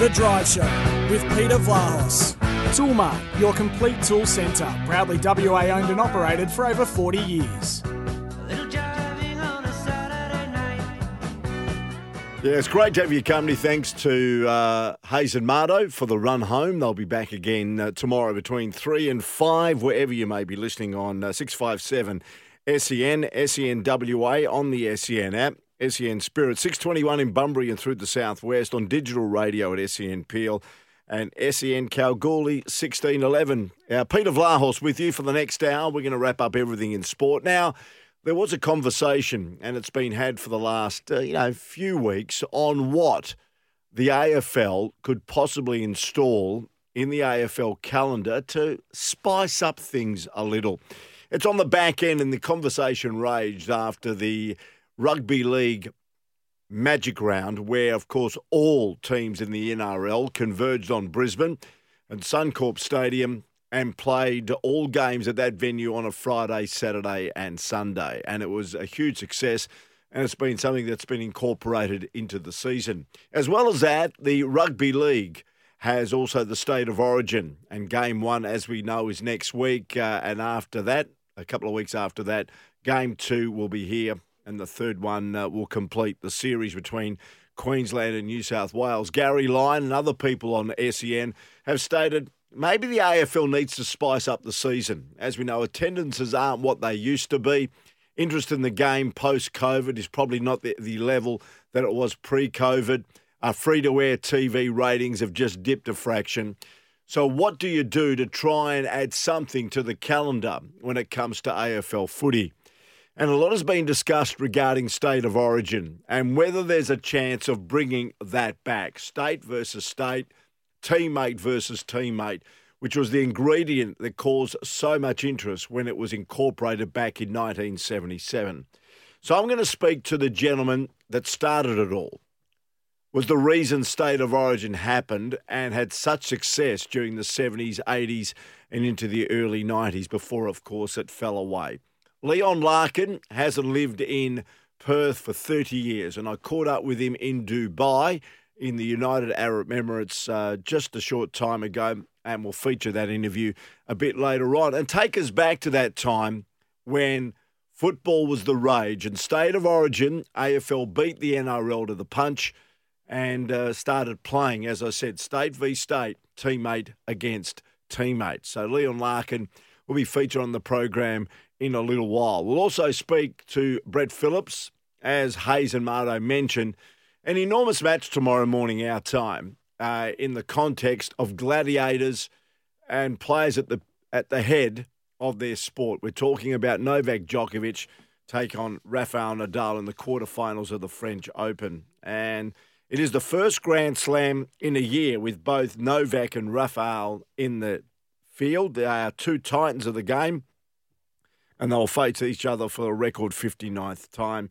The Drive Show with Peter Vlahos. Toolmart, your complete tool centre, proudly WA owned and operated for over 40 years. Yeah, it's great to have your company. Thanks to uh, Hayes and Mardo for the run home. They'll be back again uh, tomorrow between 3 and 5, wherever you may be listening on uh, 657 SEN, SENWA on the SEN app. SEN Spirit, 621 in Bunbury and through the southwest on digital radio at SEN Peel and SEN Kalgoorlie 1611. Now, Peter Vlahos with you for the next hour. We're going to wrap up everything in sport. Now, there was a conversation, and it's been had for the last uh, you know few weeks on what the AFL could possibly install in the AFL calendar to spice up things a little. It's on the back end, and the conversation raged after the Rugby League Magic Round, where, of course, all teams in the NRL converged on Brisbane and Suncorp Stadium and played all games at that venue on a Friday, Saturday, and Sunday. And it was a huge success. And it's been something that's been incorporated into the season. As well as that, the Rugby League has also the State of Origin. And game one, as we know, is next week. Uh, and after that, a couple of weeks after that, game two will be here and the third one uh, will complete the series between Queensland and New South Wales. Gary Lyon and other people on SEN have stated maybe the AFL needs to spice up the season. As we know, attendances aren't what they used to be. Interest in the game post COVID is probably not the, the level that it was pre COVID. Uh, free to air TV ratings have just dipped a fraction. So, what do you do to try and add something to the calendar when it comes to AFL footy? And a lot has been discussed regarding state of origin and whether there's a chance of bringing that back. State versus state, teammate versus teammate, which was the ingredient that caused so much interest when it was incorporated back in 1977. So I'm going to speak to the gentleman that started it all. Was the reason state of origin happened and had such success during the 70s, 80s, and into the early 90s before, of course, it fell away. Leon Larkin hasn't lived in Perth for 30 years, and I caught up with him in Dubai in the United Arab Emirates uh, just a short time ago, and we'll feature that interview a bit later on and take us back to that time when football was the rage and state of origin. AFL beat the NRL to the punch and uh, started playing, as I said, state v state, teammate against teammate. So Leon Larkin will be featured on the program in a little while. We'll also speak to Brett Phillips, as Hayes and Mardo mentioned, an enormous match tomorrow morning, our time, uh, in the context of gladiators and players at the at the head of their sport. We're talking about Novak Djokovic take on Rafael Nadal in the quarterfinals of the French Open, and it is the first Grand Slam in a year with both Novak and Rafael in the field. They are two titans of the game and they'll face each other for a record 59th time.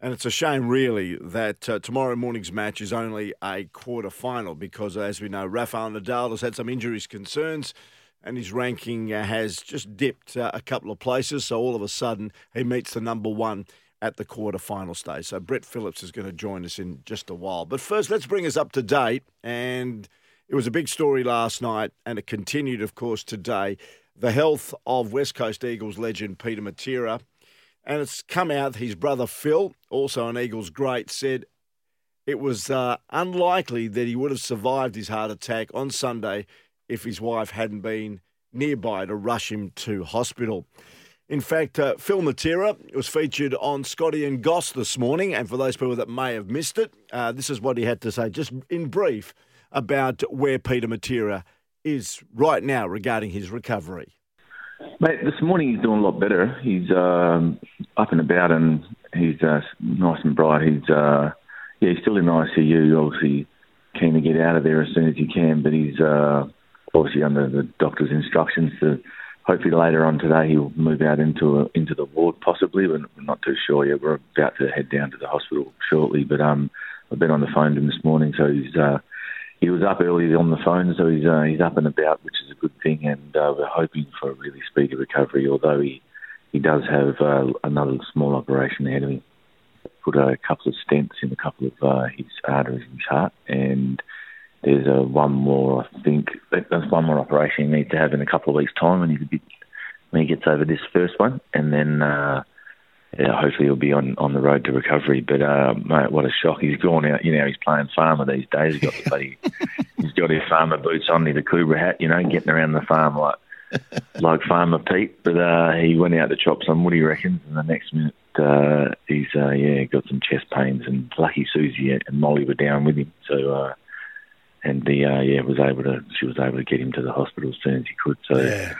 And it's a shame, really, that uh, tomorrow morning's match is only a quarter final because, as we know, Rafael Nadal has had some injuries concerns and his ranking uh, has just dipped uh, a couple of places. So all of a sudden, he meets the number one at the quarter final stage. So Brett Phillips is going to join us in just a while. But first, let's bring us up to date. And it was a big story last night, and it continued, of course, today the health of West Coast Eagles legend Peter Matera. And it's come out his brother Phil, also an Eagles great, said it was uh, unlikely that he would have survived his heart attack on Sunday if his wife hadn't been nearby to rush him to hospital. In fact, uh, Phil Matera was featured on Scotty and Goss this morning, and for those people that may have missed it, uh, this is what he had to say, just in brief, about where Peter Matera is right now regarding his recovery? Mate, this morning he's doing a lot better. He's um, up and about and he's uh, nice and bright. He's uh, yeah, he's still in ICU. Obviously, keen to get out of there as soon as he can, but he's uh, obviously under the doctor's instructions to. Hopefully later on today he'll move out into a, into the ward possibly, but we're not too sure yet. We're about to head down to the hospital shortly, but um, I've been on the phone to him this morning, so he's uh, he was up early on the phone, so he's uh, he's up and about, which is a good thing, and uh, we're hoping for a really speedy recovery. Although he he does have uh, another small operation ahead of him. Put a couple of stents in a couple of uh, his arteries in his heart, and there's a one more. I think there's one more operation he needs to have in a couple of weeks' time, and he's a bit when he gets over this first one, and then. Uh, yeah, hopefully he'll be on, on the road to recovery. But uh, mate, what a shock! He's gone out. You know, he's playing farmer these days. He's got the bloody, he's got his farmer boots on, the Akubra hat. You know, getting around the farm like like Farmer Pete. But uh, he went out to chop some woody reckons, and the next minute uh, he's uh, yeah got some chest pains. And lucky Susie and Molly were down with him, so uh, and the uh, yeah was able to she was able to get him to the hospital as soon as he could. So. Yeah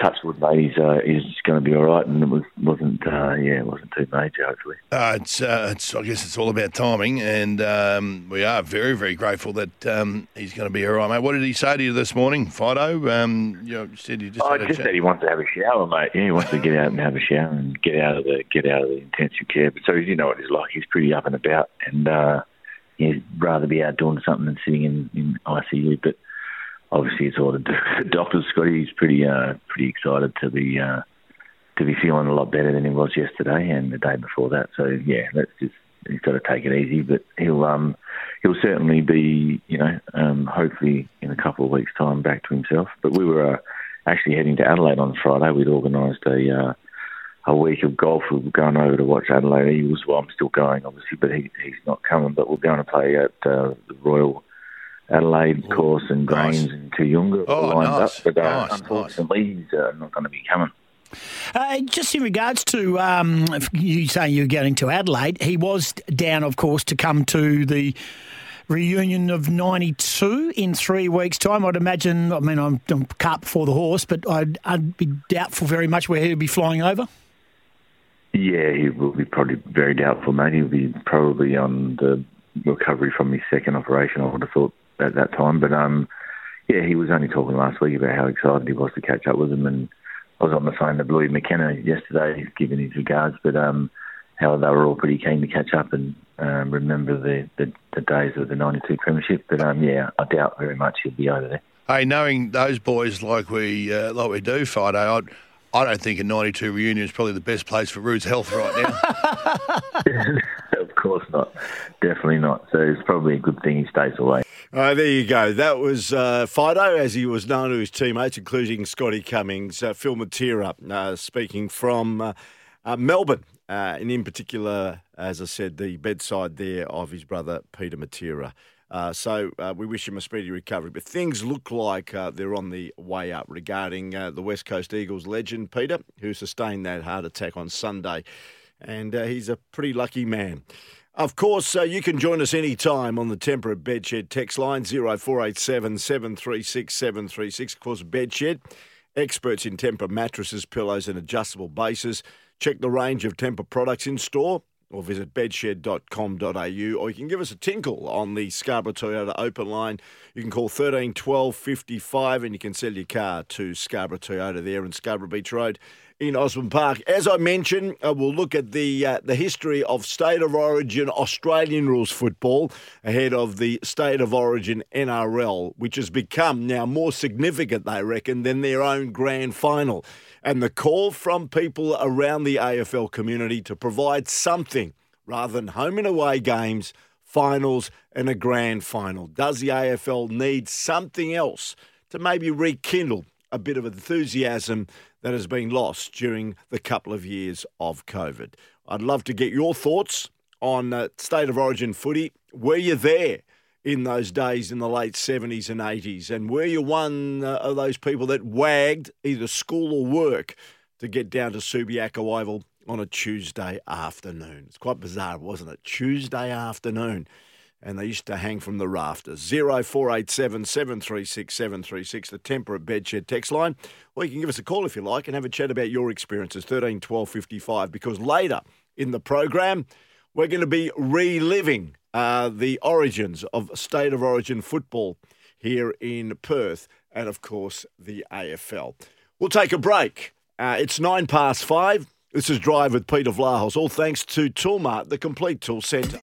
touchwood, mate, he's, uh, he's going to be all right, and it was, wasn't uh, yeah, it wasn't too major, hopefully. Uh, it's, uh, it's I guess it's all about timing, and um, we are very very grateful that um, he's going to be all right, mate. What did he say to you this morning, Fido? Um, you said he just. Oh, just said he wants to have a shower, mate. Yeah, he wants to get out and have a shower and get out of the get out of the intensive care. But so you know what he's like. He's pretty up and about, and he'd rather be out doing something than sitting in, in ICU. But obviously it's all the doctor. Scotty, he's pretty uh, pretty excited to be uh, to be feeling a lot better than he was yesterday and the day before that. So yeah, let's just he's got to take it easy, but he'll um he'll certainly be you know um hopefully in a couple of weeks' time back to himself. But we were uh, actually heading to Adelaide on Friday. We'd organised a uh, a week of golf. We were going over to watch Adelaide Eagles. Well, I'm still going, obviously, but he, he's not coming. But we're going to play at uh, the Royal Adelaide oh, course and Grange nice. and Kooyonga oh, lined nice. up, but uh, nice, unfortunately nice. he's uh, not going to be coming. Uh, just in regards to um, you saying you're going to Adelaide, he was down, of course, to come to the reunion of 92 in three weeks' time. I'd imagine, I mean, I'm, I'm cart before the horse, but I'd, I'd be doubtful very much where he'd be flying over. Yeah, he will be probably very doubtful, mate. He'll be probably on the recovery from his second operation, I would have thought at that time. But um, yeah, he was only talking last week about how excited he was to catch up with him, and I was on the phone to Bluey McKenna yesterday, giving his regards, but um, how they were all pretty keen to catch up and um, remember the, the, the days of the '92 premiership. But um, yeah, I doubt very much he'll be over there. Hey, knowing those boys like we uh, like we do, Friday, I'd. I don't think a 92 reunion is probably the best place for Rude's health right now. of course not. Definitely not. So it's probably a good thing he stays away. Uh, there you go. That was uh, Fido, as he was known to his teammates, including Scotty Cummings, uh, Phil Matera, uh, speaking from uh, uh, Melbourne, and in particular, as I said, the bedside there of his brother Peter Matera. Uh, so uh, we wish him a speedy recovery. But things look like uh, they're on the way up regarding the West Coast Eagles legend, Peter, who sustained that heart attack on Sunday. And he's a pretty lucky man. Of course, uh, you can join us anytime on the Tempur Bedshed text line 0487 736 736. Of course, Bedshed, experts in Tempur mattresses, pillows, and adjustable bases. Check the range of Tempur products in store or visit bedshed.com.au or you can give us a tinkle on the Scarborough Toyota open line. You can call 13 12 55 and you can sell your car to Scarborough Toyota there in Scarborough Beach Road in Osborne Park. As I mentioned, uh, we'll look at the uh, the history of state of origin Australian rules football ahead of the state of origin NRL, which has become now more significant, they reckon, than their own grand final. And the call from people around the AFL community to provide something rather than home and away games, finals, and a grand final. Does the AFL need something else to maybe rekindle a bit of enthusiasm that has been lost during the couple of years of COVID. I'd love to get your thoughts on uh, state of origin footy. Were you there in those days in the late 70s and 80s? And were you one uh, of those people that wagged either school or work to get down to Subiaco Oval on a Tuesday afternoon? It's quite bizarre, wasn't it? Tuesday afternoon and they used to hang from the rafters. 0487 736 736, the Tempur Bedshed text line. Or you can give us a call if you like and have a chat about your experiences, 13 12 55, because later in the program, we're going to be reliving uh, the origins of state of origin football here in Perth and, of course, the AFL. We'll take a break. Uh, it's nine past five. This is Drive with Peter Vlahos, all thanks to Toolmart, the complete tool centre.